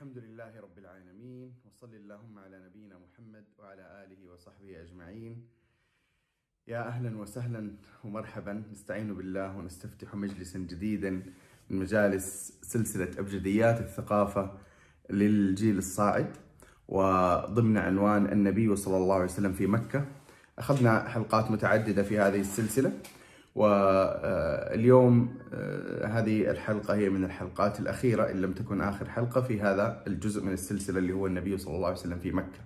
الحمد لله رب العالمين وصل اللهم على نبينا محمد وعلى آله وصحبه أجمعين. يا أهلا وسهلا ومرحبا. نستعين بالله ونستفتح مجلسا جديدا من مجالس سلسلة أبجديات الثقافة للجيل الصاعد وضمن عنوان النبي صلى الله عليه وسلم في مكة. أخذنا حلقات متعددة في هذه السلسلة. واليوم آه، هذه الحلقة هي من الحلقات الأخيرة إن لم تكن آخر حلقة في هذا الجزء من السلسلة اللي هو النبي صلى الله عليه وسلم في مكة.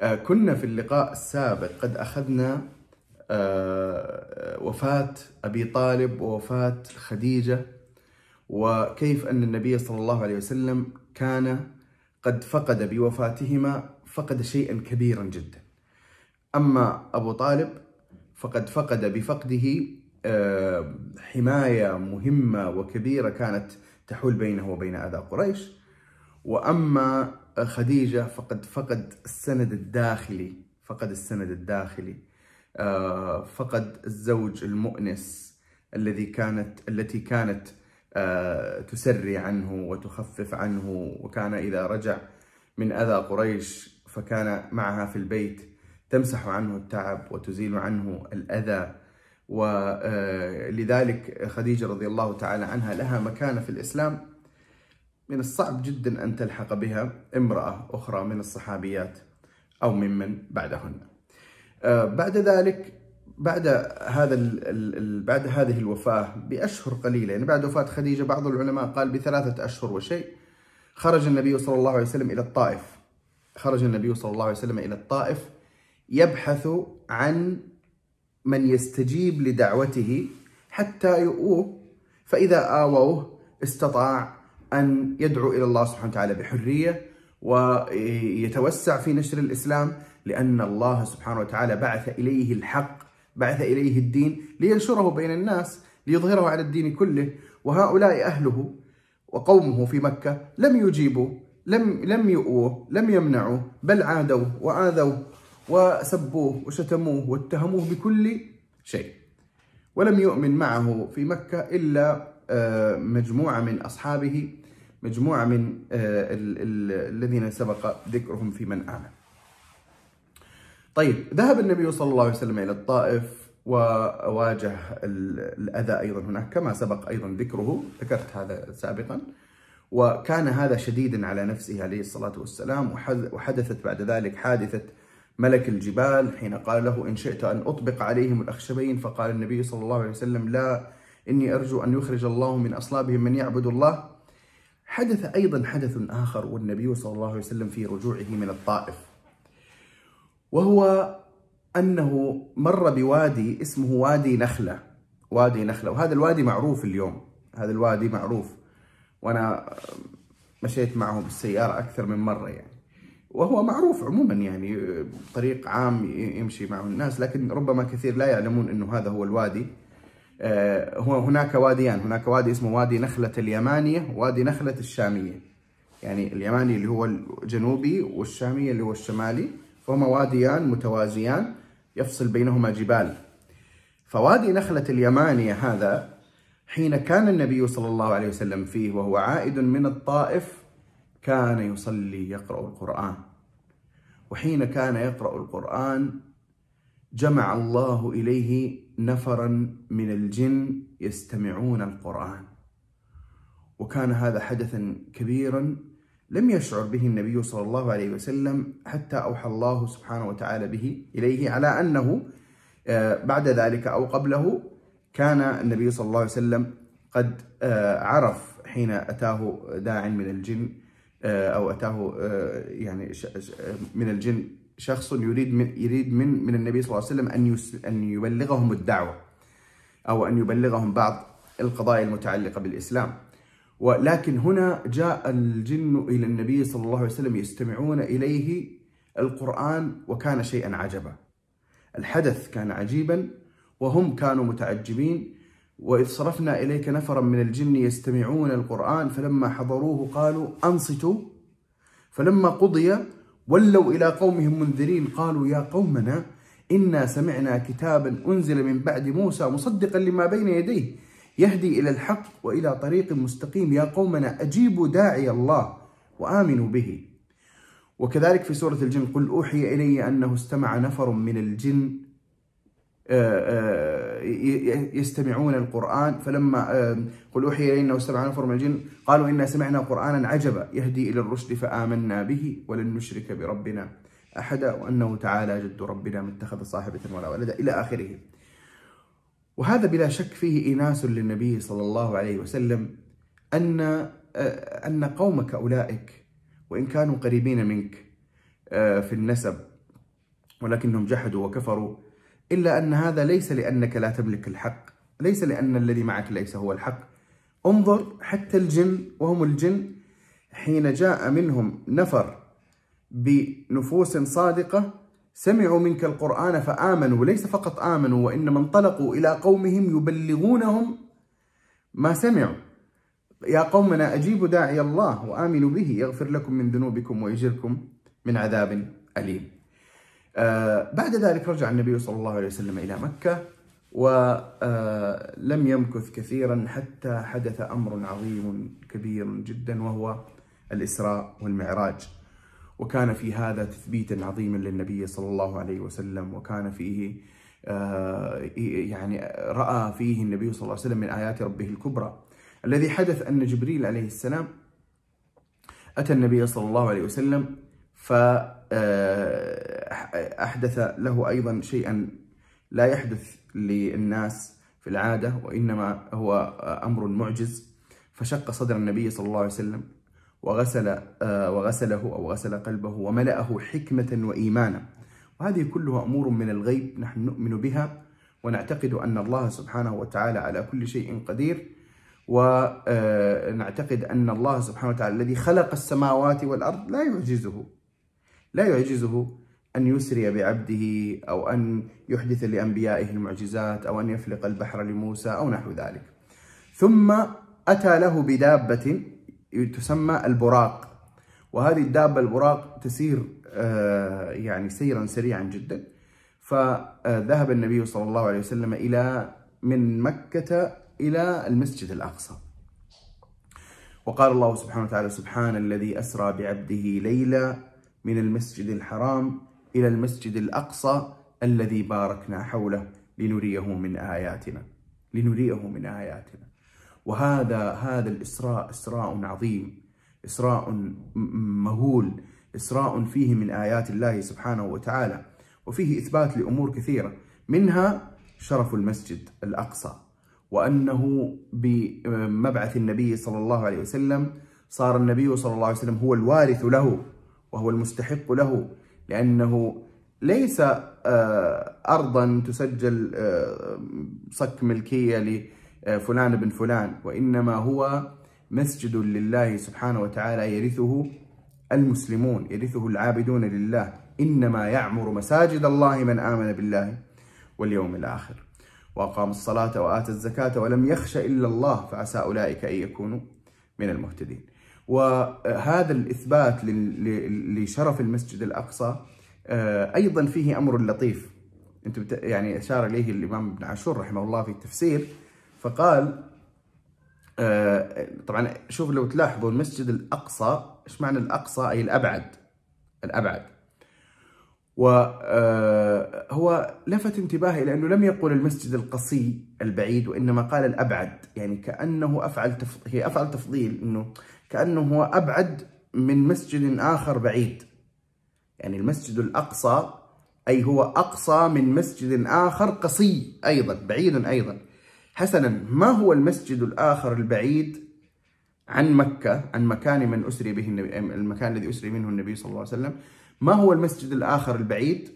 آه، كنا في اللقاء السابق قد أخذنا آه، وفاة أبي طالب ووفاة خديجة وكيف أن النبي صلى الله عليه وسلم كان قد فقد بوفاتهما فقد شيئا كبيرا جدا. أما أبو طالب فقد فقد بفقده آه، حماية مهمة وكبيرة كانت تحول بينه وبين أذى قريش. وأما خديجة فقد فقد السند الداخلي فقد السند الداخلي آه، فقد الزوج المؤنس الذي كانت التي كانت آه، تسري عنه وتخفف عنه وكان إذا رجع من أذى قريش فكان معها في البيت. تمسح عنه التعب وتزيل عنه الأذى. ولذلك خديجة رضي الله تعالى عنها لها مكانة في الإسلام. من الصعب جدا أن تلحق بها امرأة أخرى من الصحابيات أو ممن بعدهن. بعد ذلك بعد هذا بعد هذه الوفاة بأشهر قليلة يعني بعد وفاة خديجة بعض العلماء قال بثلاثة أشهر وشيء خرج النبي صلى الله عليه وسلم إلى الطائف. خرج النبي صلى الله عليه وسلم إلى الطائف يبحث عن من يستجيب لدعوته حتى يؤوه فإذا آووه استطاع أن يدعو إلى الله سبحانه وتعالى بحرية ويتوسع في نشر الإسلام لأن الله سبحانه وتعالى بعث إليه الحق بعث إليه الدين لينشره بين الناس ليظهره على الدين كله. وهؤلاء أهله وقومه في مكة لم يجيبوا لم لم يؤوه لم يمنعوا بل عادوا وآذوا وسبوه وشتموه واتهموه بكل شيء. ولم يؤمن معه في مكة إلا آه، مجموعة من أصحابه مجموعة من آه، الذين سبق ذكرهم في من آمن. طيب ذهب النبي صلى الله عليه وسلم إلى الطائف وواجه الأذى أيضا هناك كما سبق أيضا ذكره ذكرت هذا سابقا. وكان هذا شديدا على نفسه عليه الصلاة والسلام وحدثت بعد ذلك حادثة ملك الجبال حين قال له إن شئت أن أطبق عليهم الأخشبين فقال النبي صلى الله عليه وسلم لا إني أرجو أن يخرج الله من أصلابهم من يعبد الله. حدث أيضا حدث آخر والنبي صلى الله عليه وسلم في رجوعه من الطائف وهو أنه مر بوادي اسمه وادي نخلة وادي نخلة وهذا الوادي معروف اليوم هذا الوادي معروف وأنا مشيت معه بالسيارة أكثر من مرة يعني. وهو معروف عموما يعني طريق عام يمشي معه الناس لكن ربما كثير لا يعلمون إنه هذا هو الوادي. آه، هو هناك واديان هناك وادي اسمه وادي نخلة اليمانية وادي نخلة الشامية. يعني اليماني اللي هو الجنوبي والشامية اللي هو الشمالي فهما واديان متوازيان يفصل بينهما جبال. فوادي نخلة اليمانية هذا حين كان النبي صلى الله عليه وسلم فيه وهو عائد من الطائف كان يصلي يقرأ القرآن. وحين كان يقرأ القرآن جمع الله إليه نفرا من الجن يستمعون القرآن. وكان هذا حدثا كبيرا لم يشعر به النبي صلى الله عليه وسلم حتى أوحى الله سبحانه وتعالى به إليه على أنه آه، بعد ذلك أو قبله كان النبي صلى الله عليه وسلم قد آه، عرف حين أتاه داع من الجن أو أتاه آه، يعني من الجن شخص يريد من يريد من من النبي صلى الله عليه وسلم أن أن يبلغهم الدعوة أو أن يبلغهم بعض القضايا المتعلقة بالإسلام. ولكن هنا جاء الجن إلى النبي صلى الله عليه وسلم يستمعون إليه القرآن وكان شيئا عجبا. الحدث كان عجيبا وهم كانوا متعجبين وإذ صرفنا إليك نفرا من الجن يستمعون القرآن فلما حضروه قالوا أنصتوا؟ فلما قضي ولوا إلى قومهم منذرين قالوا يا قومنا إنا سمعنا كتابا أنزل من بعد موسى مصدقا لما بين يديه يهدي إلى الحق وإلى طريق مستقيم. يا قومنا أجيبوا داعي الله وآمنوا به. وكذلك في سورة الجن قل أوحي إلي أنه استمع نفر من الجن يستمعون القرآن. فلما آه، قل أوحي إلي أنه استمع نفر من الجن قالوا إنا سمعنا قرآنا عجبا يهدي إلى الرشد فآمنا به ولن نشرك بربنا أحدا وأنه تعالى جد ربنا ما اتخذ صاحبة ولا ولدا إلى آخره. وهذا بلا شك فيه إناس للنبي صلى الله عليه وسلم أن أن قومك أولئك وإن كانوا قريبين منك في النسب ولكنهم جحدوا وكفروا إلا أن هذا ليس لأنك لا تملك الحق. ليس لأن الذي معك ليس هو الحق. انظر حتى الجن وهم الجن حين جاء منهم نفر بنفوس صادقة سمعوا منك القرآن فآمنوا. ليس فقط آمنوا وإنما انطلقوا إلى قومهم يبلغونهم ما سمعوا. يا قومنا أجيبوا داعي الله وآمنوا به يغفر لكم من ذنوبكم ويجركم من عذاب أليم. بعد ذلك رجع النبي صلى الله عليه وسلم إلى مكة ولم يمكث كثيرا حتى حدث أمر عظيم كبير جدا وهو الإسراء والمعراج. وكان في هذا تثبيتا عظيما للنبي صلى الله عليه وسلم وكان فيه آه، يعني رأى فيه النبي صلى الله عليه وسلم من آيات ربه الكبرى. الذي حدث أن جبريل عليه السلام أتى النبي صلى الله عليه وسلم فأحدث آه، له أيضا شيئا لا يحدث للناس في العادة وإنما هو أمر معجز. فشق صدر النبي صلى الله عليه وسلم وغسل آه، وغسله أو غسل قلبه وملأه حكمة وإيمانا. وهذه كلها أمور من الغيب نحن نؤمن بها ونعتقد أن الله سبحانه وتعالى على كل شيء قدير. ونعتقد آه، أن الله سبحانه وتعالى الذي خلق السماوات والأرض لا يعجزه لا يعجزه أن يسري بعبده أو أن يحدث لأنبيائه المعجزات أو أن يفلق البحر لموسى أو نحو ذلك. ثم أتى له بدابة تسمى البراق. وهذه الدابة البراق تسير آه، يعني سيرا سريعا جدا. فذهب النبي صلى الله عليه وسلم إلى من مكة إلى المسجد الأقصى. وقال الله سبحانه وتعالى سبحان الذي أسرى بعبده ليلا من المسجد الحرام إلى المسجد الأقصى الذي باركنا حوله لنريه من آياتنا. لنريه من آياتنا. وهذا هذا الإسراء إسراء عظيم. إسراء مهول. إسراء فيه من آيات الله سبحانه وتعالى. وفيه إثبات لأمور كثيرة. منها شرف المسجد الأقصى. وأنه بمبعث النبي صلى الله عليه وسلم صار النبي صلى الله عليه وسلم هو الوارث له. وهو المستحق له. لأنه ليس آه، أرضا تسجل آه، صك ملكية لفلان بن فلان وإنما هو مسجد لله سبحانه وتعالى يرثه المسلمون يرثه العابدون لله. إنما يعمر مساجد الله من آمن بالله واليوم الآخر. وأقام الصلاة وآتى الزكاة ولم يخش إلا الله فعسى أولئك أن يكونوا من المهتدين. وهذا الإثبات لشرف المسجد الأقصى آه، أيضا فيه أمر لطيف. أنت يعني أشار إليه الإمام ابن عاشور رحمه الله في التفسير فقال آه، طبعا شوف لو تلاحظوا المسجد الأقصى إيش معنى الأقصى؟ أي الأبعد الأبعد. وهو آه، لفت انتباهي لأنه لم يقل المسجد القصي البعيد وإنما قال الأبعد يعني كأنه أفعل تف... هي أفعل تفضيل أنه كأنه هو أبعد من مسجد آخر بعيد. يعني المسجد الأقصى أي هو أقصى من مسجد آخر قصي أيضا بعيد أيضا. حسنا ما هو المسجد الآخر البعيد عن مكة عن مكان من أسري به النبي المكان الذي أسري منه النبي صلى الله عليه وسلم؟ ما هو المسجد الآخر البعيد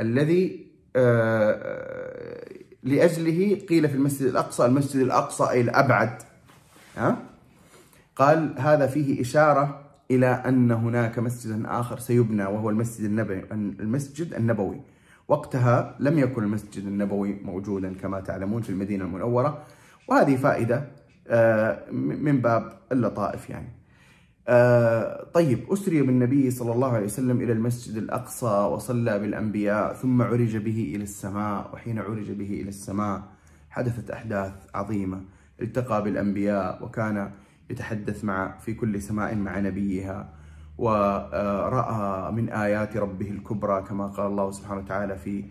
الذي آه، لأجله قيل في المسجد الأقصى المسجد الأقصى أي الأبعد؟ ها؟ قال هذا فيه إشارة إلى أن هناك مسجد آخر سيبنى وهو المسجد النبوي المسجد النبوي. وقتها لم يكن المسجد النبوي موجودا كما تعلمون في المدينة المنورة وهذه فائدة آه، من باب اللطائف يعني. آه، طيب أسري بالنبي صلى الله عليه وسلم إلى المسجد الأقصى وصلى بالأنبياء ثم عرج به إلى السماء وحين عرج به إلى السماء حدثت أحداث عظيمة. التقى بالأنبياء وكان يتحدث مع في كل سماء مع نبيها ورأى من آيات ربه الكبرى كما قال الله سبحانه وتعالى في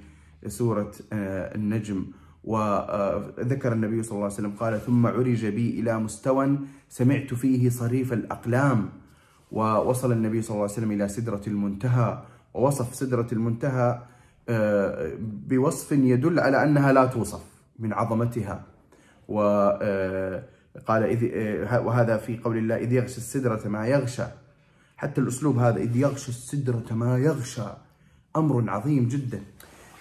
سورة النجم. وذكر النبي صلى الله عليه وسلم قال ثم عرج بي إلى مستوى سمعت فيه صريف الأقلام. ووصل النبي صلى الله عليه وسلم إلى سدرة المنتهى. ووصف سدرة المنتهى بوصف يدل على أنها لا توصف من عظمتها. وقال إذ وهذا في قول الله إذ يغشى السدرة ما يغشى. حتى الأسلوب هذا إذ يغشى السدرة ما يغشى أمر عظيم جدا.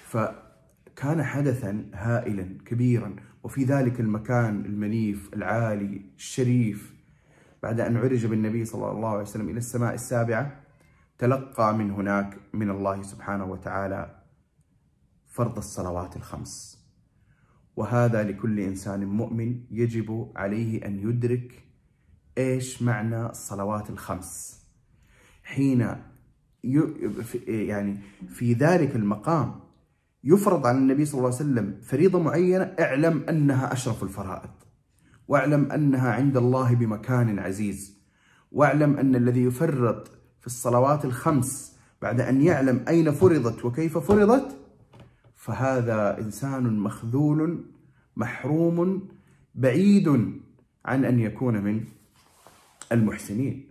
فكان حدثا هائلا كبيرا. وفي ذلك المكان المنيف العالي الشريف. بعد أن عرج بالنبي صلى الله عليه وسلم إلى السماء السابعة تلقى من هناك من الله سبحانه وتعالى فرض الصلوات الخمس. وهذا لكل إنسان مؤمن يجب عليه أن يدرك إيش معنى الصلوات الخمس. حين يعني في ذلك المقام يفرض على النبي صلى الله عليه وسلم فريضة معينة اعلم أنها أشرف الفرائض واعلم أنها عند الله بمكان عزيز واعلم أن الذي يفرط في الصلوات الخمس بعد أن يعلم أين فرضت وكيف فرضت فهذا إنسان مخذول محروم بعيد عن أن يكون من المحسنين.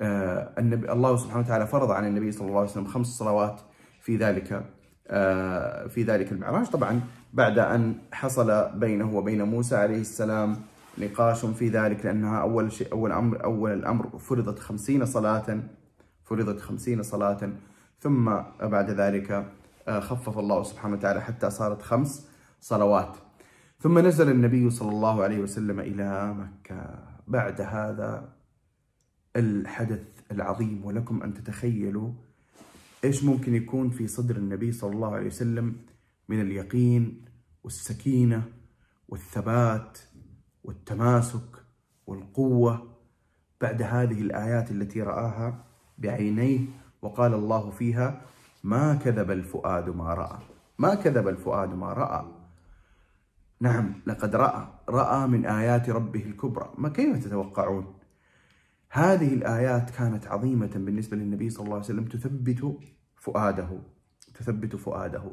آه النبي الله سبحانه وتعالى فرض على النبي صلى الله عليه وسلم خمس صلوات في ذلك آه في ذلك المعراج. طبعا بعد أن حصل بينه وبين موسى عليه السلام نقاش في ذلك لأنها أول شيء أول أمر أول الأمر فرضت خمسين صلاة فرضت خمسين صلاة. ثم بعد ذلك خفف الله سبحانه وتعالى حتى صارت خمس صلوات. ثم نزل النبي صلى الله عليه وسلم إلى مكة. بعد هذا الحدث العظيم ولكم أن تتخيلوا إيش ممكن يكون في صدر النبي صلى الله عليه وسلم من اليقين والسكينة والثبات والتماسك والقوة. بعد هذه الآيات التي رآها بعينيه وقال الله فيها ما كذب الفؤاد ما رأى. ما كذب الفؤاد ما رأى. نعم لقد رأى. رأى من آيات ربه الكبرى. ما كيف تتوقعون؟ هذه الآيات كانت عظيمة بالنسبة للنبي صلى الله عليه وسلم. تثبت فؤاده. تثبت فؤاده.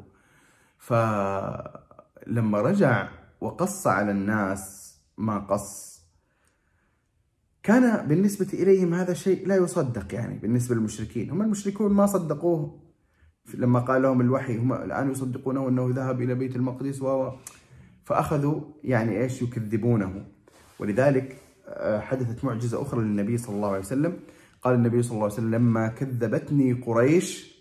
فلما رجع وقص على الناس ما قص كان بالنسبة إليهم هذا شيء لا يصدق يعني بالنسبة للمشركين. هم المشركون ما صدقوه. لما قال لهم الوحي هم الآن يصدقونه أنه ذهب إلى بيت المقدس و فأخذوا يعني إيش؟ يكذبونه. ولذلك آه، حدثت معجزة أخرى للنبي صلى الله عليه وسلم. قال النبي صلى الله عليه وسلم لما كذبتني قريش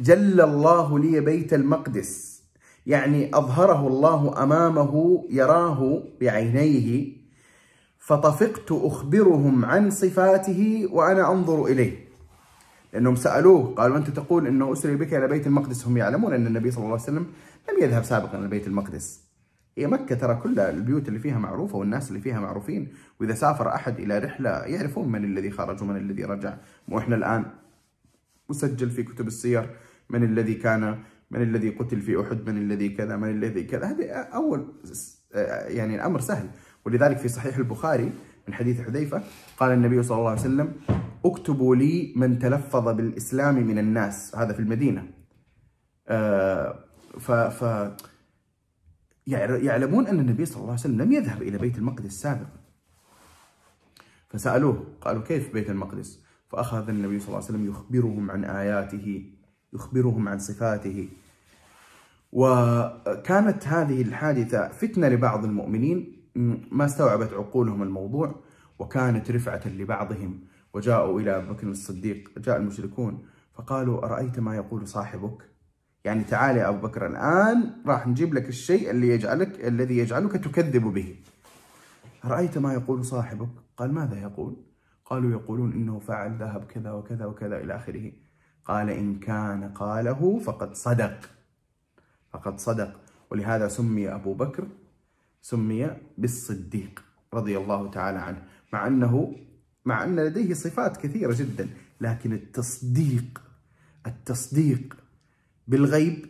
جل الله لي بيت المقدس. يعني أظهره الله أمامه يراه بعينيه فطفقت أخبرهم عن صفاته وأنا أنظر إليه. لأنهم سألوه قالوا أنت تقول أنه أسري بك إلى بيت المقدس. هم يعلمون أن النبي صلى الله عليه وسلم لم يذهب سابقا إلى بيت المقدس. هي مكة ترى كل البيوت اللي فيها معروفة والناس اللي فيها معروفين. وإذا سافر أحد إلى رحلة يعرفون من الذي خرج ومن الذي رجع. وإحنا الآن مسجل في كتب السير. من الذي كان من الذي قتل في أحد من الذي كذا من الذي كذا. هذه أول يعني الأمر سهل. ولذلك في صحيح البخاري من حديث حذيفة قال النبي صلى الله عليه وسلم اكتبوا لي من تلفظ بالإسلام من الناس. هذا في المدينة. آه ف, ف يعلمون أن النبي صلى الله عليه وسلم لم يذهب إلى بيت المقدس سابقا. فسألوه قالوا كيف بيت المقدس؟ فأخذ النبي صلى الله عليه وسلم يخبرهم عن آياته يخبرهم عن صفاته. وكانت هذه الحادثة فتنة لبعض المؤمنين ما استوعبت عقولهم الموضوع وكانت رفعة لبعضهم. وجاءوا إلى أبو بكر الصديق جاء المشركون فقالوا أرأيت ما يقول صاحبك؟ يعني تعال يا أبو بكر الآن راح نجيب لك الشيء اللي يجعلك الذي يجعلك تكذب به. رأيت ما يقول صاحبك؟ قال ماذا يقول؟ قالوا يقولون إنه فعل ذهب كذا وكذا وكذا إلى آخره. قال إن كان قاله فقد صدق. فقد صدق. ولهذا سمي أبو بكر سمي بالصديق رضي الله تعالى عنه مع أنه مع أن لديه صفات كثيرة جدا لكن التصديق التصديق بالغيب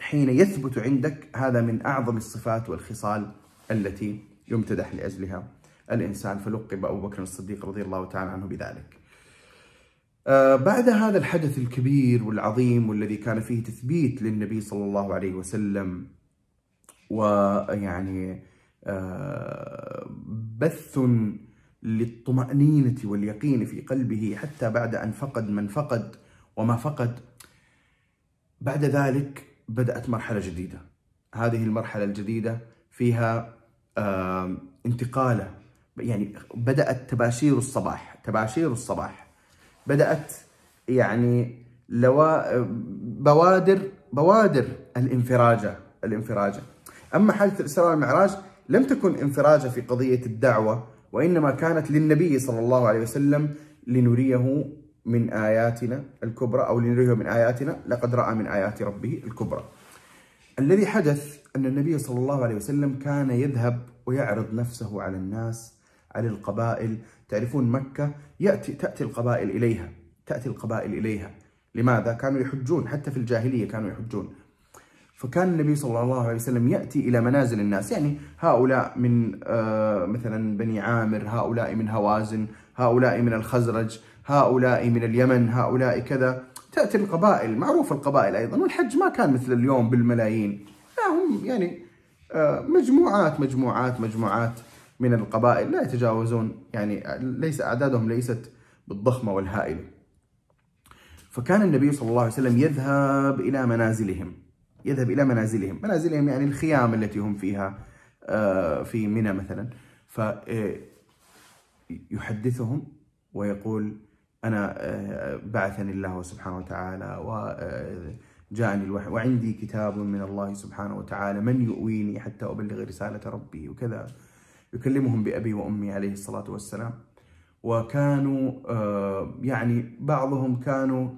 حين يثبت عندك هذا من أعظم الصفات والخصال التي يمتدح لأجلها. الإنسان فلقب أبو بكر الصديق رضي الله تعالى عنه بذلك. آه، بعد هذا الحدث الكبير والعظيم والذي كان فيه تثبيت للنبي صلى الله عليه وسلم ويعني آه، بث للطمأنينة واليقين في قلبه حتى بعد أن فقد من فقد وما فقد. بعد ذلك بدأت مرحلة جديدة. هذه المرحلة الجديدة فيها انتقالة. يعني بدأت تباشير الصباح. تباشير الصباح. بدأت يعني لوا بوادر بوادر الانفراجة. الانفراجة. أما حالة الإسراء والمعراج لم تكن انفراجة في قضية الدعوة وإنما كانت للنبي صلى الله عليه وسلم لنريه من آياتنا الكبرى أو لنريه من آياتنا لقد رأى من آيات ربه الكبرى. الذي حدث أن النبي صلى الله عليه وسلم كان يذهب ويعرض نفسه على الناس على القبائل. تعرفون مكة؟ يأتي تأتي القبائل إليها. تأتي القبائل إليها. لماذا؟ كانوا يحجون. حتى في الجاهلية كانوا يحجون. فكان النبي صلى الله عليه وسلم يأتي إلى منازل الناس. يعني هؤلاء من آه، مثلا بني عامر هؤلاء من هوازن هؤلاء من الخزرج هؤلاء من اليمن هؤلاء كذا. تأتي القبائل معروف القبائل أيضا والحج ما كان مثل اليوم بالملايين. لا هم يعني آه، مجموعات مجموعات مجموعات من القبائل لا يتجاوزون. يعني ليس أعدادهم ليست بالضخمة والهائلة. فكان النبي صلى الله عليه وسلم يذهب إلى منازلهم. يذهب إلى منازلهم. منازلهم يعني الخيام التي هم فيها آه، في منى مثلا. فيحدثهم آه، ويقول أنا آه، بعثني الله سبحانه وتعالى وجاءني الوحي وعندي كتاب من الله سبحانه وتعالى من يؤويني حتى أبلغ رسالة ربي وكذا. يكلمهم بأبي وأمي عليه الصلاة والسلام. وكانوا يعني بعضهم كانوا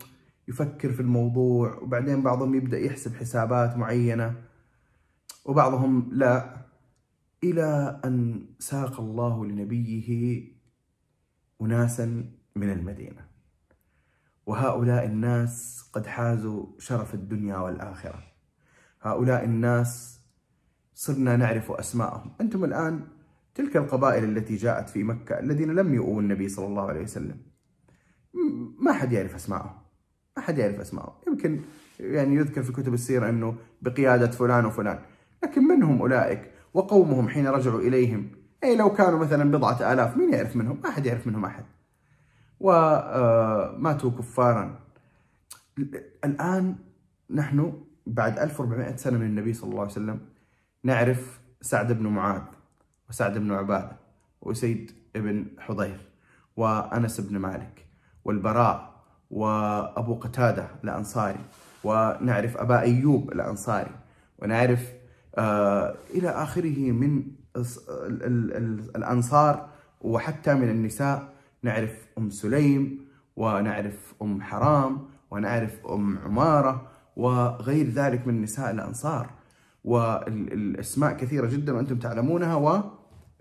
يفكر في الموضوع وبعدين بعضهم يبدأ يحسب حسابات معينة وبعضهم لا. إلى أن ساق الله لنبيه أناسا من المدينة. وهؤلاء الناس قد حازوا شرف الدنيا والآخرة. هؤلاء الناس صرنا نعرف أسماءهم. أنتم الآن تلك القبائل التي جاءت في مكة الذين لم يؤوا النبي صلى الله عليه وسلم. ما حد يعرف أسماءهم. ما حد يعرف اسمائهم يمكن يعني يذكر في كتب السيرة أنه بقيادة فلان وفلان. لكن من هم أولئك؟ وقومهم حين رجعوا إليهم؟ أي لو كانوا مثلا بضعة آلاف مين يعرف منهم؟ ما أحد يعرف منهم أحد. وماتوا كفارا. الآن نحن بعد 1400 سنة من النبي صلى الله عليه وسلم نعرف سعد بن معاذ وسعد بن عبادة وسيد بن حضير وأنس بن مالك والبراء وأبو قتادة الأنصاري ونعرف أبا أيوب الأنصاري ونعرف آه إلى آخره من الأنصار وحتى من النساء. نعرف أم سليم ونعرف أم حرام ونعرف أم عمارة وغير ذلك من نساء الأنصار. والأسماء كثيرة جدا وأنتم تعلمونها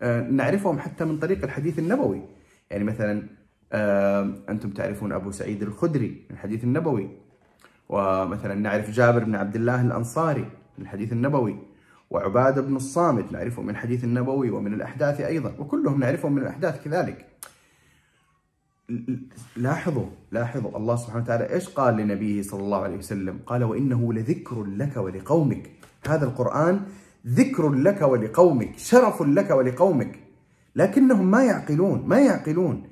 ونعرفهم آه، حتى من طريق الحديث النبوي. يعني مثلا أنتم تعرفون أبو سعيد الخدري من الحديث النبوي. ومثلا نعرف جابر بن عبد الله الأنصاري من الحديث النبوي. وعبادة بن الصامت نعرفه من الحديث النبوي ومن الأحداث أيضا. وكلهم نعرفهم من الأحداث كذلك. لاحظوا لاحظوا الله سبحانه وتعالى إيش قال لنبيه صلى الله عليه وسلم؟ قال وإنه لذكر لك ولقومك. هذا القرآن ذكر لك ولقومك شرف لك ولقومك. لكنهم ما يعقلون ما يعقلون.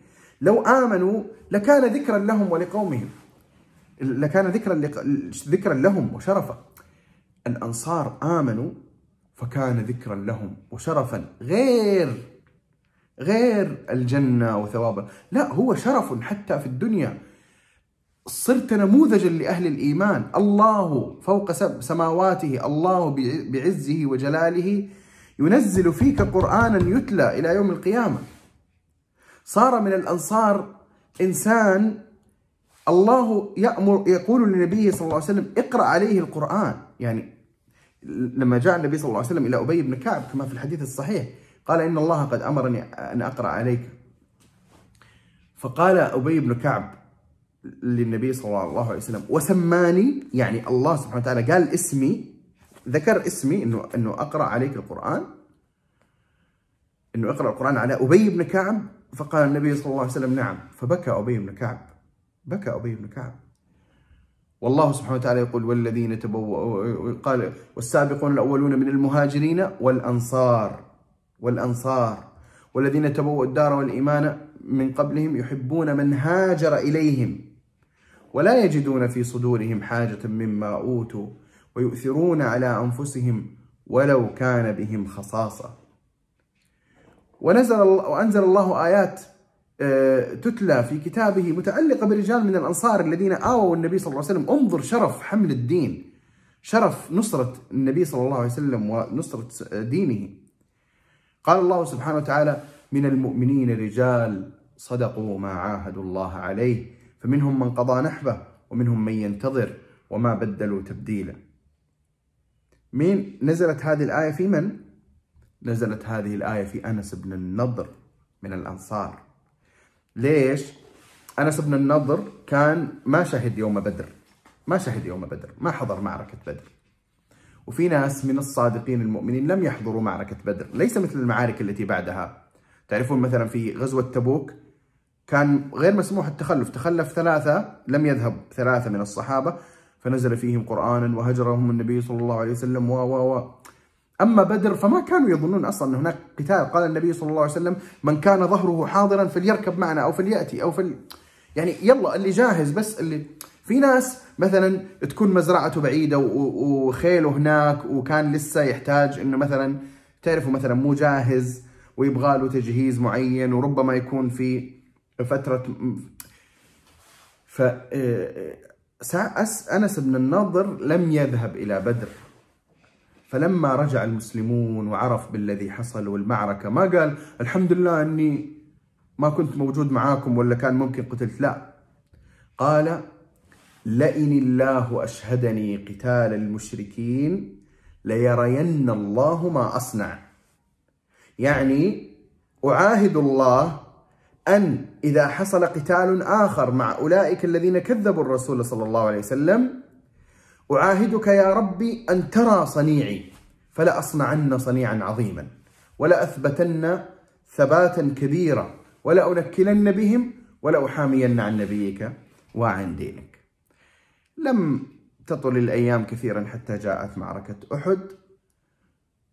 لو آمنوا لكان ذكرا لهم ولقومهم. لكان ذكرا ذكرا لهم وشرفا. الأنصار آمنوا فكان ذكرا لهم وشرفا. غير غير الجنة وثوابها لا هو شرف حتى في الدنيا. صرت نموذجا لأهل الإيمان. الله فوق سماواته الله بعزه وجلاله. ينزل فيك قرآنا يتلى إلى يوم القيامة. صار من الأنصار إنسان الله يأمر يقول للنبي صلى الله عليه وسلم اقرأ عليه القرآن. يعني لما جاء النبي صلى الله عليه وسلم إلى أبي بن كعب كما في الحديث الصحيح قال إن الله قد أمرني أن أقرأ عليك. فقال أبي بن كعب للنبي صلى الله عليه وسلم وسماني يعني الله سبحانه وتعالى قال اسمي ذكر اسمي انه إنه أقرأ عليك القرآن. إنه أقرأ القرآن على أبي بن كعب فقال النبي صلى الله عليه وسلم نعم. فبكى أبي بن كعب. بكى أبي بن كعب. والله سبحانه وتعالى يقول والذين تبوأوا قال والسابقون الأولون من المهاجرين والأنصار. والأنصار. والذين تبوأوا الدار والإيمان من قبلهم يحبون من هاجر إليهم. ولا يجدون في صدورهم حاجة مما أوتوا ويؤثرون على أنفسهم ولو كان بهم خصاصة. ونزل وأنزل الله آيات آه، تتلى في كتابه متعلقة برجال من الأنصار الذين آووا النبي صلى الله عليه وسلم. انظر شرف حمل الدين شرف نصرة النبي صلى الله عليه وسلم ونصرة دينه. قال الله سبحانه وتعالى من المؤمنين رجال صدقوا ما عاهدوا الله عليه فمنهم من قضى نحبه ومنهم من ينتظر وما بدلوا تبديلا. مين نزلت هذه الآية في من؟ نزلت هذه الآية في أنس بن النضر من الأنصار. ليش؟ أنس بن النضر كان ما شهد يوم بدر ما شهد يوم بدر ما حضر معركة بدر. وفي ناس من الصادقين المؤمنين لم يحضروا معركة بدر ليس مثل المعارك التي بعدها. تعرفون مثلا في غزوة تبوك كان غير مسموح التخلف تخلف ثلاثة لم يذهب ثلاثة من الصحابة فنزل فيهم قرآنا وهجرهم النبي صلى الله عليه وسلم و و و. أما بدر فما كانوا يظنون أصلا أن هناك قتال. قال النبي صلى الله عليه وسلم من كان ظهره حاضرا فليركب معنا أو فليأتي أو فل. يعني يلا اللي جاهز بس اللي في ناس مثلا تكون مزرعته بعيدة وخيله هناك وكان لسه يحتاج إنه مثلا تعرفوا مثلا مو جاهز ويبغى له تجهيز معين وربما يكون في فترة ف آه، أنس بن النضر لم يذهب إلى بدر. فلما رجع المسلمون وعرف بالذي حصل والمعركة ما قال الحمد لله أني ما كنت موجود معاكم ولا كان ممكن قتلت لا. قال لئن الله أشهدني قتال المشركين ليرين الله ما أصنع. يعني أعاهد الله أن إذا حصل قتال آخر مع أولئك الذين كذبوا الرسول صلى الله عليه وسلم أعاهدك يا ربي أن ترى صنيعي فلا أصنعن صنيعا عظيما ولا أثبتن ثباتا كبيرا ولا أنكلن بهم ولا أحامين عن نبيك وعن دينك. لم تطل الأيام كثيرا حتى جاءت معركة أحد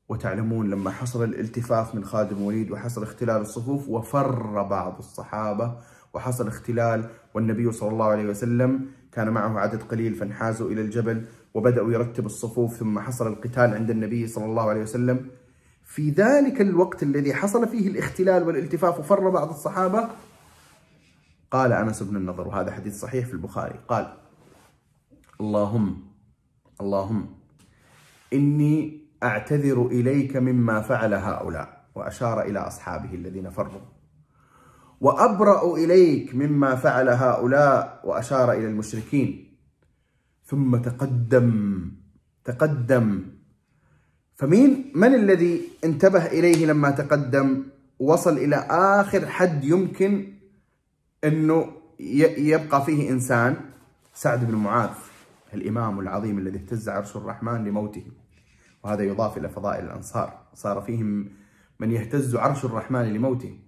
وتعلمون لما حصل الالتفاف من خالد بن وليد وحصل اختلال الصفوف وفر بعض الصحابة وحصل اختلال والنبي صلى الله عليه وسلم كان معه عدد قليل فانحازوا إلى الجبل وبدأوا يرتب الصفوف ثم حصل القتال عند النبي صلى الله عليه وسلم. في ذلك الوقت الذي حصل فيه الاختلال والالتفاف وفر بعض الصحابة قال أنس بن النضر وهذا حديث صحيح في البخاري قال اللهم اللهم إني أعتذر إليك مما فعل هؤلاء وأشار إلى أصحابه الذين فروا. وأبرأ إليك مما فعل هؤلاء وأشار إلى المشركين. ثم تقدم تقدم. فمين؟ من الذي انتبه إليه لما تقدم؟ وصل إلى آخر حد يمكن أنه يبقى فيه إنسان سعد بن معاذ الإمام العظيم الذي اهتز عرش الرحمن لموته. وهذا يضاف إلى فضائل الأنصار. صار فيهم من يهتز عرش الرحمن لموته.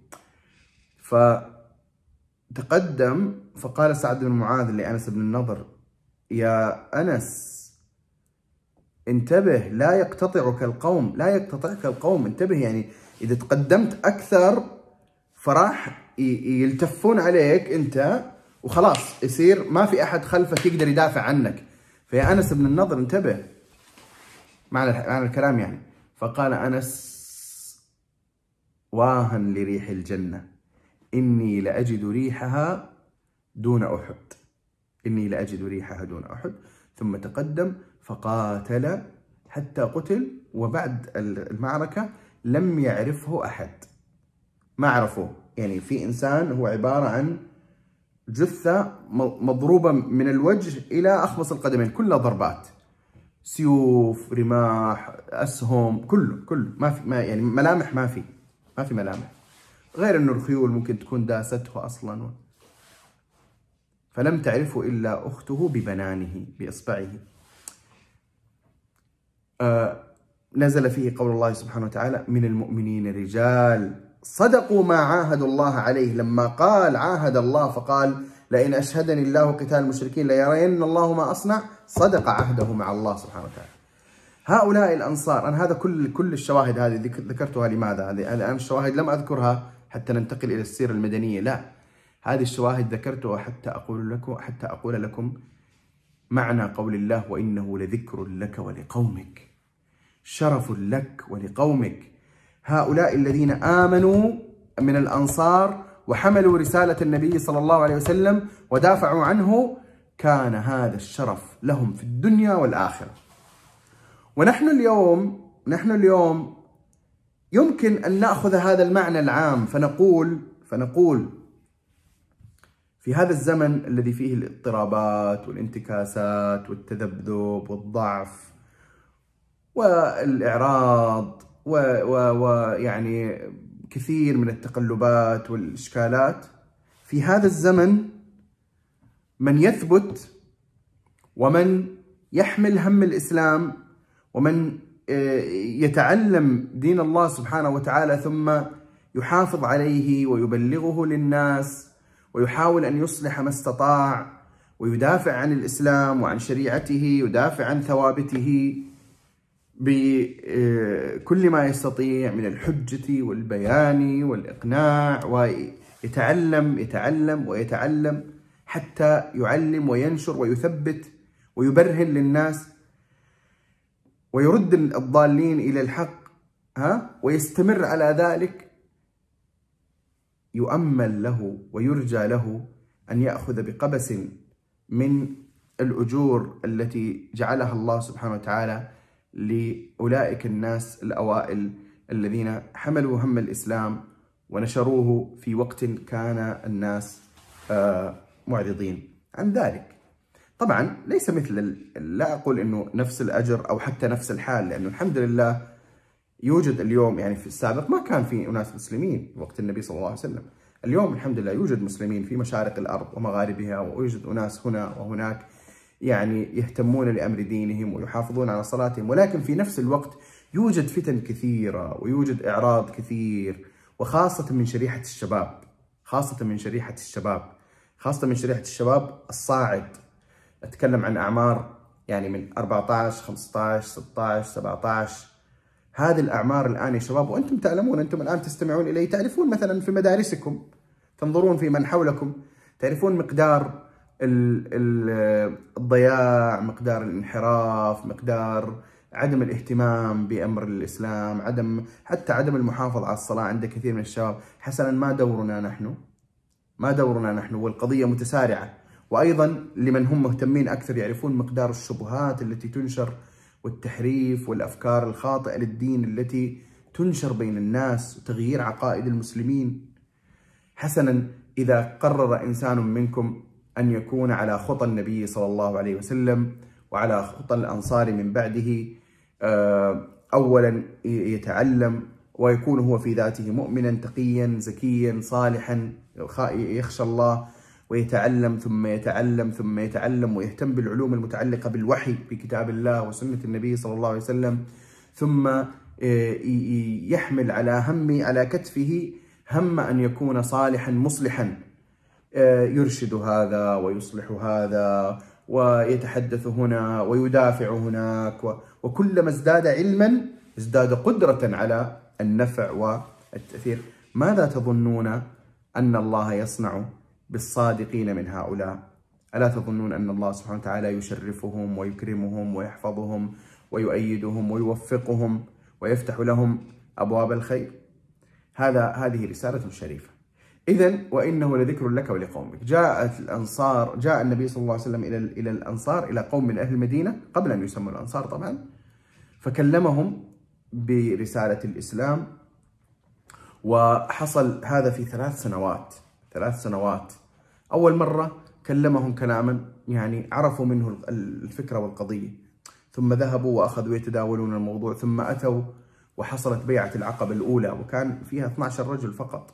فتقدم فقال سعد بن معاذ لأنس بن النضر يا أنس انتبه لا يقتطعك القوم لا يقتطعك القوم انتبه يعني إذا تقدمت أكثر فراح يلتفون عليك أنت وخلاص يصير ما في أحد خلفك يقدر يدافع عنك. فيا أنس بن النضر انتبه. معنى معنى الكلام يعني. فقال أنس واها لريح الجنة. إني لأجد ريحها دون أحد. إني لأجد ريحها دون أحد. ثم تقدم فقاتل حتى قتل وبعد المعركة لم يعرفه أحد. ما عرفوه. يعني في إنسان هو عبارة عن جثة مضروبة من الوجه إلى أخمص القدمين كلها ضربات. سيوف رماح أسهم كله كله. ما في ما يعني ملامح ما في. ما في ملامح. غير أنه الخيول ممكن تكون داسته أصلا. فلم تعرفه إلا أخته ببنانه بإصبعه. آه نزل فيه قول الله سبحانه وتعالى من المؤمنين رجال صدقوا ما عاهدوا الله عليه. لما قال عاهد الله فقال لئن أشهدني الله قتال المشركين ليرين الله ما أصنع. صدق عهده مع الله سبحانه وتعالى. هؤلاء الأنصار أنا هذا كل كل الشواهد هذه ذكرتها لماذا؟ هذه الآن الشواهد لم أذكرها. حتى ننتقل إلى السيرة المدنية. لا هذه الشواهد ذكرتها حتى أقول لكم حتى أقول لكم معنى قول الله وإنه لذكر لك ولقومك شرف لك ولقومك. هؤلاء الذين آمنوا من الأنصار وحملوا رسالة النبي صلى الله عليه وسلم ودافعوا عنه كان هذا الشرف لهم في الدنيا والآخرة. ونحن اليوم نحن اليوم يمكن أن نأخذ هذا المعنى العام فنقول فنقول في هذا الزمن الذي فيه الاضطرابات والانتكاسات والتذبذب والضعف والإعراض ويعني كثير من التقلبات والإشكالات في هذا الزمن من يثبت ومن يحمل هم الإسلام ومن يتعلم دين الله سبحانه وتعالى ثم يحافظ عليه ويبلغه للناس ويحاول أن يصلح ما استطاع ويدافع عن الإسلام وعن شريعته يدافع عن ثوابته بكل ما يستطيع من الحجة والبيان والإقناع ويتعلم يتعلم ويتعلم حتى يعلم وينشر ويثبت ويبرهن للناس ويرد الضالين إلى الحق ها؟ ويستمر على ذلك. يؤمل له ويرجى له أن يأخذ بقبس من الأجور التي جعلها الله سبحانه وتعالى لأولئك الناس الأوائل الذين حملوا هم الإسلام ونشروه في وقت كان الناس آه، معرضين. عن ذلك. طبعا ليس مثل لا أقول أنه نفس الأجر أو حتى نفس الحال لأنه الحمد لله يوجد اليوم يعني في السابق ما كان في أناس مسلمين وقت النبي صلى الله عليه وسلم. اليوم الحمد لله يوجد مسلمين في مشارق الأرض ومغاربها ويوجد أناس هنا وهناك يعني يهتمون لأمر دينهم ويحافظون على صلاتهم ولكن في نفس الوقت يوجد فتن كثيرة ويوجد إعراض كثير وخاصة من شريحة الشباب خاصة من شريحة الشباب خاصة من شريحة الشباب الصاعد. أتكلم عن أعمار يعني من 14 15 16 17 هذه الأعمار الآن يا شباب وأنتم تعلمون أنتم الآن تستمعون إلي تعرفون مثلا في مدارسكم تنظرون في من حولكم تعرفون مقدار الضياع مقدار الانحراف مقدار عدم الاهتمام بأمر الإسلام عدم حتى عدم المحافظة على الصلاة عند كثير من الشباب. حسنا ما دورنا نحن ما دورنا نحن والقضية متسارعة. وأيضا لمن هم مهتمين أكثر يعرفون مقدار الشبهات التي تنشر والتحريف والأفكار الخاطئة للدين التي تنشر بين الناس وتغيير عقائد المسلمين. حسنا إذا قرر إنسان منكم أن يكون على خطى النبي صلى الله عليه وسلم وعلى خطى الأنصار من بعده آه، أولا يتعلم ويكون هو في ذاته مؤمنا تقيا زكيا صالحا يخشى الله ويتعلم ثم يتعلم ثم يتعلم ويهتم بالعلوم المتعلقة بالوحي بكتاب الله وسنة النبي صلى الله عليه وسلم ثم آه، يحمل على همي على كتفه هم أن يكون صالحا مصلحا. آه، يرشد هذا ويصلح هذا ويتحدث هنا ويدافع هناك وكلما ازداد علما ازداد قدرة على النفع والتأثير. ماذا تظنون أن الله يصنع؟ بالصادقين من هؤلاء. ألا تظنون أن الله سبحانه وتعالى يشرفهم ويكرمهم ويحفظهم ويؤيدهم ويوفقهم ويفتح لهم أبواب الخير؟ هذا هذه رسالة شريفة. إذا وإنه لذكر لك ولقومك. جاءت الأنصار جاء النبي صلى الله عليه وسلم إلى إلى الأنصار إلى قوم من أهل المدينة قبل أن يسموا الأنصار طبعا فكلمهم برسالة الإسلام وحصل هذا في ثلاث سنوات. ثلاث سنوات. أول مرة كلمهم كلاما يعني عرفوا منه الفكرة والقضية. ثم ذهبوا وأخذوا يتداولون الموضوع ثم أتوا وحصلت بيعة العقبة الأولى وكان فيها 12 رجل فقط.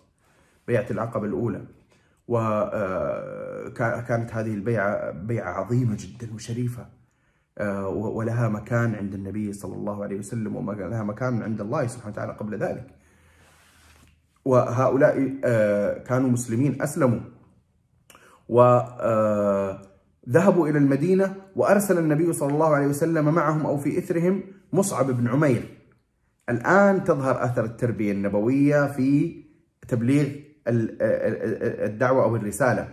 بيعة العقبة الأولى. وكانت آه، هذه البيعة بيعة عظيمة جدا وشريفة. آه، ولها مكان عند النبي صلى الله عليه وسلم ولها مكان عند الله سبحانه وتعالى قبل ذلك. وهؤلاء آه، كانوا مسلمين أسلموا. وذهبوا إلى المدينة وأرسل النبي صلى الله عليه وسلم معهم أو في إثرهم مصعب بن عمير. الآن تظهر أثر التربية النبوية في تبليغ الدعوة أو الرسالة.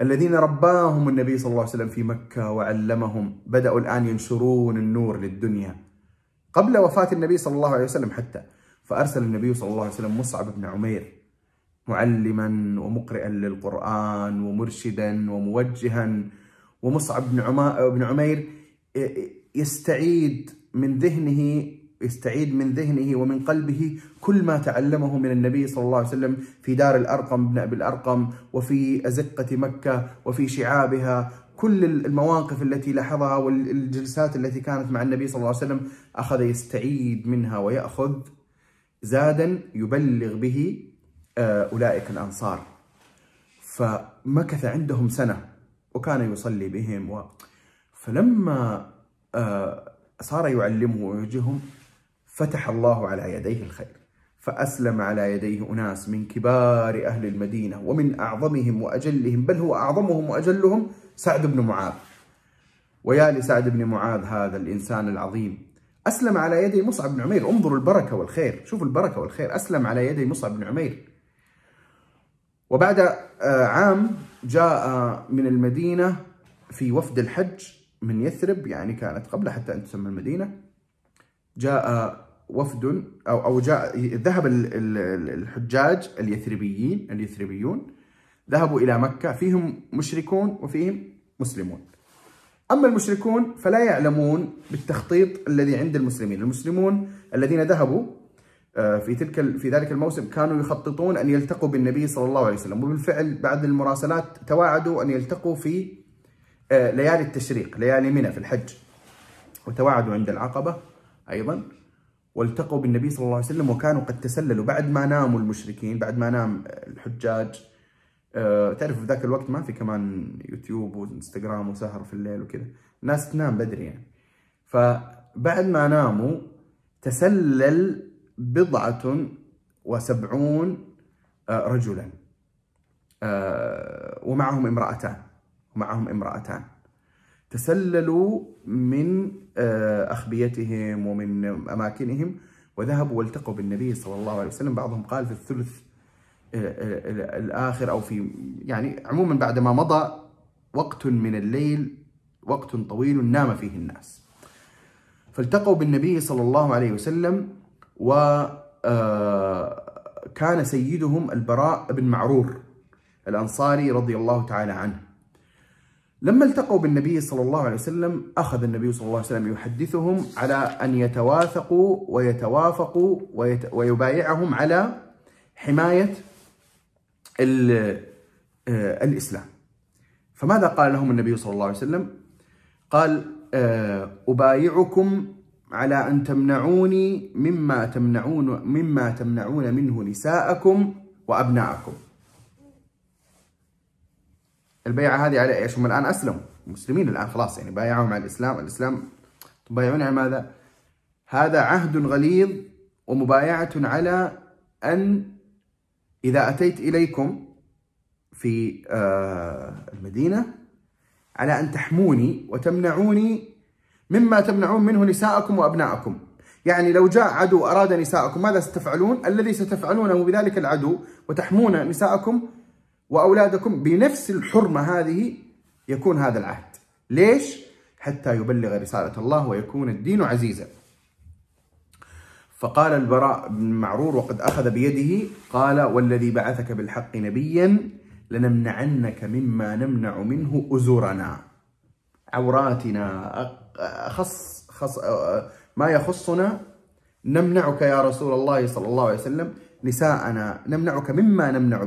الذين رباهم النبي صلى الله عليه وسلم في مكة وعلمهم بدأوا الآن ينشرون النور للدنيا. قبل وفاة النبي صلى الله عليه وسلم حتى. فأرسل النبي صلى الله عليه وسلم مصعب بن عمير معلما ومقرئا للقرآن ومرشدا وموجها. ومصعب بن عمير يستعيد من ذهنه يستعيد من ذهنه ومن قلبه كل ما تعلمه من النبي صلى الله عليه وسلم في دار الأرقم بن أبي الأرقم وفي أزقة مكة وفي شعابها. كل المواقف التي لاحظها والجلسات التي كانت مع النبي صلى الله عليه وسلم أخذ يستعيد منها ويأخذ زادا يبلغ به آه، أولئك الأنصار. فمكث عندهم سنة وكان يصلي بهم و... فلما آه، صار يعلمه ويوجههم فتح الله على يديه الخير. فأسلم على يديه أناس من كبار أهل المدينة ومن أعظمهم وأجلهم بل هو أعظمهم وأجلهم سعد بن معاذ. ويا لسعد بن معاذ هذا الإنسان العظيم. أسلم على يدي مصعب بن عمير. انظروا البركة والخير. شوفوا البركة والخير. أسلم على يدي مصعب بن عمير. وبعد آه، عام جاء من المدينة في وفد الحج من يثرب يعني كانت قبل حتى أن تسمى المدينة. جاء وفد أو أو جاء ذهب الحجاج اليثربيين اليثربيون. ذهبوا إلى مكة. فيهم مشركون وفيهم مسلمون. أما المشركون فلا يعلمون بالتخطيط الذي عند المسلمين. المسلمون الذين ذهبوا آه، في تلك في ذلك الموسم كانوا يخططون أن يلتقوا بالنبي صلى الله عليه وسلم. وبالفعل بعد المراسلات تواعدوا أن يلتقوا في آه، ليالي التشريق ليالي منى في الحج. وتواعدوا عند العقبة أيضا والتقوا بالنبي صلى الله عليه وسلم وكانوا قد تسللوا. بعد ما ناموا المشركين بعد ما نام الحجاج أه تعرف في ذاك الوقت ما في كمان يوتيوب وإنستغرام وسهر في الليل وكذا. الناس تنام بدري يعني. فبعد ما ناموا تسلل بضعة وسبعون آه، رجلا. آه، ومعهم امرأتان. ومعهم امرأتان. تسللوا من آه، أخبيتهم ومن أماكنهم وذهبوا والتقوا بالنبي صلى الله عليه وسلم. بعضهم قال في الثلث آه، آه، الآخر أو في يعني عموما بعد ما مضى وقت من الليل وقت طويل نام فيه الناس. فالتقوا بالنبي صلى الله عليه وسلم وكان سيدهم البراء بن معرور الأنصاري رضي الله تعالى عنه. لما التقوا بالنبي صلى الله عليه وسلم أخذ النبي صلى الله عليه وسلم يحدثهم على أن يتواثقوا ويتوافقوا ويبايعهم على حماية آه، الإسلام. فماذا قال لهم النبي صلى الله عليه وسلم؟ قال آه، أبايعكم على أن تمنعوني مما تمنعون مما تمنعون منه نساءكم وأبناءكم. البيعة هذه على إيش؟ هم الآن أسلموا. مسلمين الآن خلاص يعني بايعهم على الإسلام، الإسلام تبايعون على ماذا؟ هذا عهد غليظ ومبايعة على أن إذا أتيت إليكم في آه، المدينة على أن تحموني وتمنعوني مما تمنعون منه نساءكم وأبناءكم. يعني لو جاء عدو أراد نساءكم ماذا ستفعلون؟ الذي ستفعلونه بذلك العدو وتحمون نساءكم وأولادكم بنفس الحرمة هذه يكون هذا العهد ليش؟ حتى يبلغ رسالة الله ويكون الدين عزيزا فقال البراء بن معرور وقد أخذ بيده قال والذي بعثك بالحق نبيا لنمنعنك مما نمنع منه أزورنا عوراتنا أخص خص ما يخصنا نمنعك يا رسول الله صلى الله عليه وسلم نساءنا نمنعك مما نمنع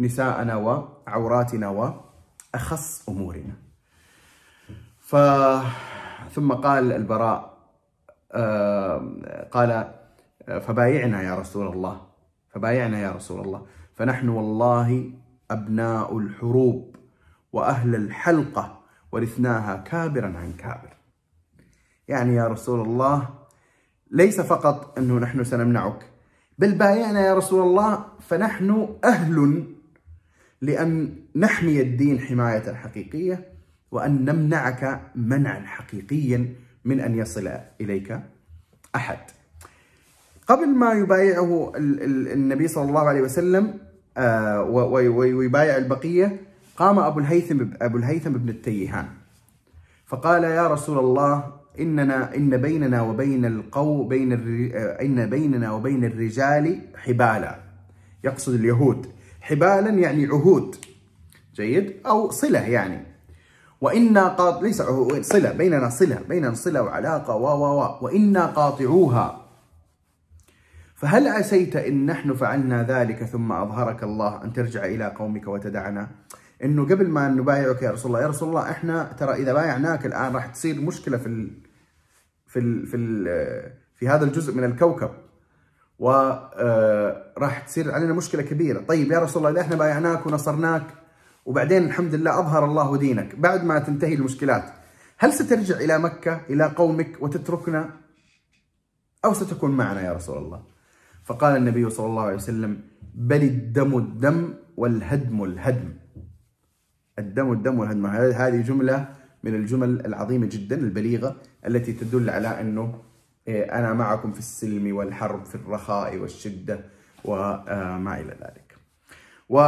نساءنا وعوراتنا وأخص أمورنا. ف ثم قال البراء قال فبايعنا يا رسول الله فبايعنا يا رسول الله. فنحن والله أبناء الحروب وأهل الحلقة ورثناها كابرا عن كابر. يعني يا رسول الله ليس فقط أنه نحن سنمنعك بل بايعنا يا رسول الله فنحن أهل لأن نحمي الدين حماية حقيقية وأن نمنعك منعا حقيقيا. من أن يصل إليك أحد. قبل ما يبايعه النبي صلى الله عليه وسلم آه، ويبايع البقية قام أبو الهيثم أبو الهيثم بن التيهان. فقال يا رسول الله إننا إن بيننا وبين القو بين آه، إن بيننا وبين الرجال حبالا. يقصد اليهود. حبالا يعني عهود. جيد؟ أو صلة يعني. وإنا قاط ليس صلة بيننا صلة بيننا صلة وعلاقة و و و وإنا قاطعوها. فهل عسيت إن نحن فعلنا ذلك ثم أظهرك الله أن ترجع إلى قومك وتدعنا؟ إنه قبل ما نبايعك يا رسول الله يا رسول الله إحنا ترى إذا بايعناك الآن راح تصير مشكلة في ال في ال في ال في هذا الجزء من الكوكب. وراح تصير علينا مشكلة كبيرة. طيب يا رسول الله إذا إحنا بايعناك ونصرناك وبعدين الحمد لله أظهر الله دينك بعد ما تنتهي المشكلات. هل سترجع إلى مكة إلى قومك وتتركنا؟ أو ستكون معنا يا رسول الله؟ فقال النبي صلى الله عليه وسلم بل الدم الدم والهدم الهدم. الدم الدم والهدم. هذه جملة من الجمل العظيمة جدا البليغة التي تدل على أنه إيه، أنا معكم في السلم والحرب في الرخاء والشدة وما إلى ذلك. و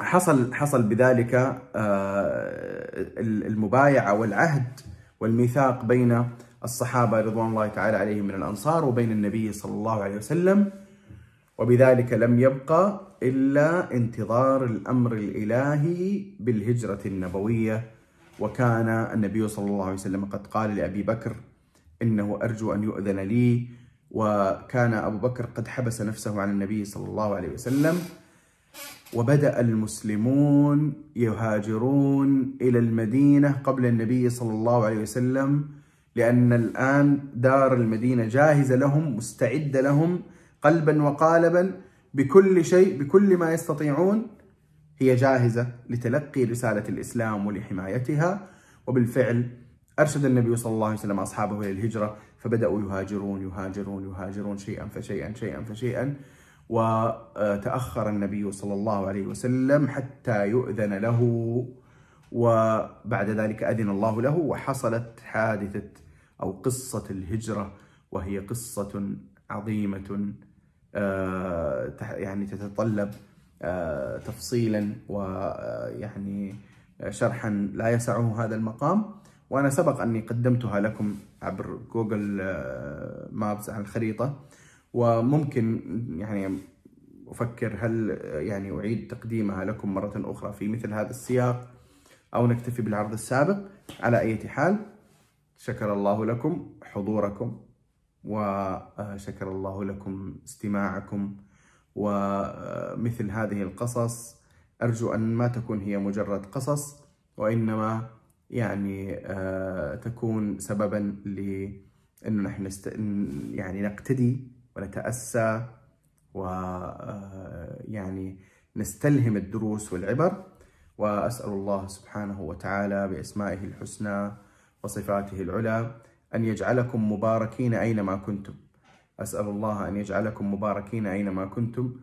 حصل حصل بذلك المبايعة والعهد والميثاق بين الصحابة رضوان الله تعالى عليهم من الأنصار وبين النبي صلى الله عليه وسلم وبذلك لم يبقى إلا انتظار الأمر الإلهي بالهجرة النبوية. وكان النبي صلى الله عليه وسلم قد قال لأبي بكر إنه أرجو أن يؤذن لي وكان أبو بكر قد حبس نفسه عن النبي صلى الله عليه وسلم. وبدأ المسلمون يهاجرون إلى المدينة قبل النبي صلى الله عليه وسلم لأن الآن دار المدينة جاهزة لهم مستعدة لهم قلبا وقالبا بكل شيء بكل ما يستطيعون. هي جاهزة لتلقي رسالة الإسلام ولحمايتها وبالفعل أرشد النبي صلى الله عليه وسلم أصحابه إلى الهجرة فبدأوا يهاجرون يهاجرون يهاجرون شيئا فشيئا شيئا فشيئا. وتأخر النبي صلى الله عليه وسلم حتى يؤذن له وبعد ذلك أذن الله له وحصلت حادثة أو قصة الهجرة وهي قصة عظيمة آه، يعني تتطلب آه، تفصيلا ويعني شرحا لا يسعه هذا المقام. وأنا سبق أني قدمتها لكم عبر جوجل آه، مابس على الخريطة. وممكن يعني أفكر هل يعني أعيد تقديمها لكم مرة أخرى في مثل هذا السياق أو نكتفي بالعرض السابق. على أي حال شكر الله لكم حضوركم وشكر الله لكم استماعكم. ومثل هذه القصص أرجو أن ما تكون هي مجرد قصص وإنما يعني آه، تكون سببا لأنه نحن نست... يعني نقتدي ونتأسى ويعني آه، نستلهم الدروس والعبر. وأسأل الله سبحانه وتعالى بأسمائه الحسنى وصفاته العلى أن يجعلكم مباركين أينما كنتم. أسأل الله أن يجعلكم مباركين أينما كنتم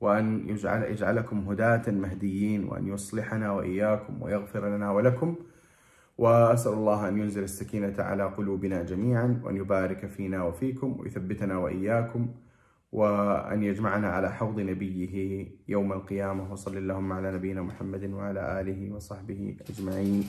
وأن يجعل يجعلكم هداة مهديين وأن يصلحنا وإياكم ويغفر لنا ولكم. وأسأل الله أن ينزل السكينة على قلوبنا جميعا وأن يبارك فينا وفيكم ويثبتنا وإياكم وأن يجمعنا على حوض نبيه يوم القيامة. وصل اللهم على نبينا محمد وعلى آله وصحبه أجمعين.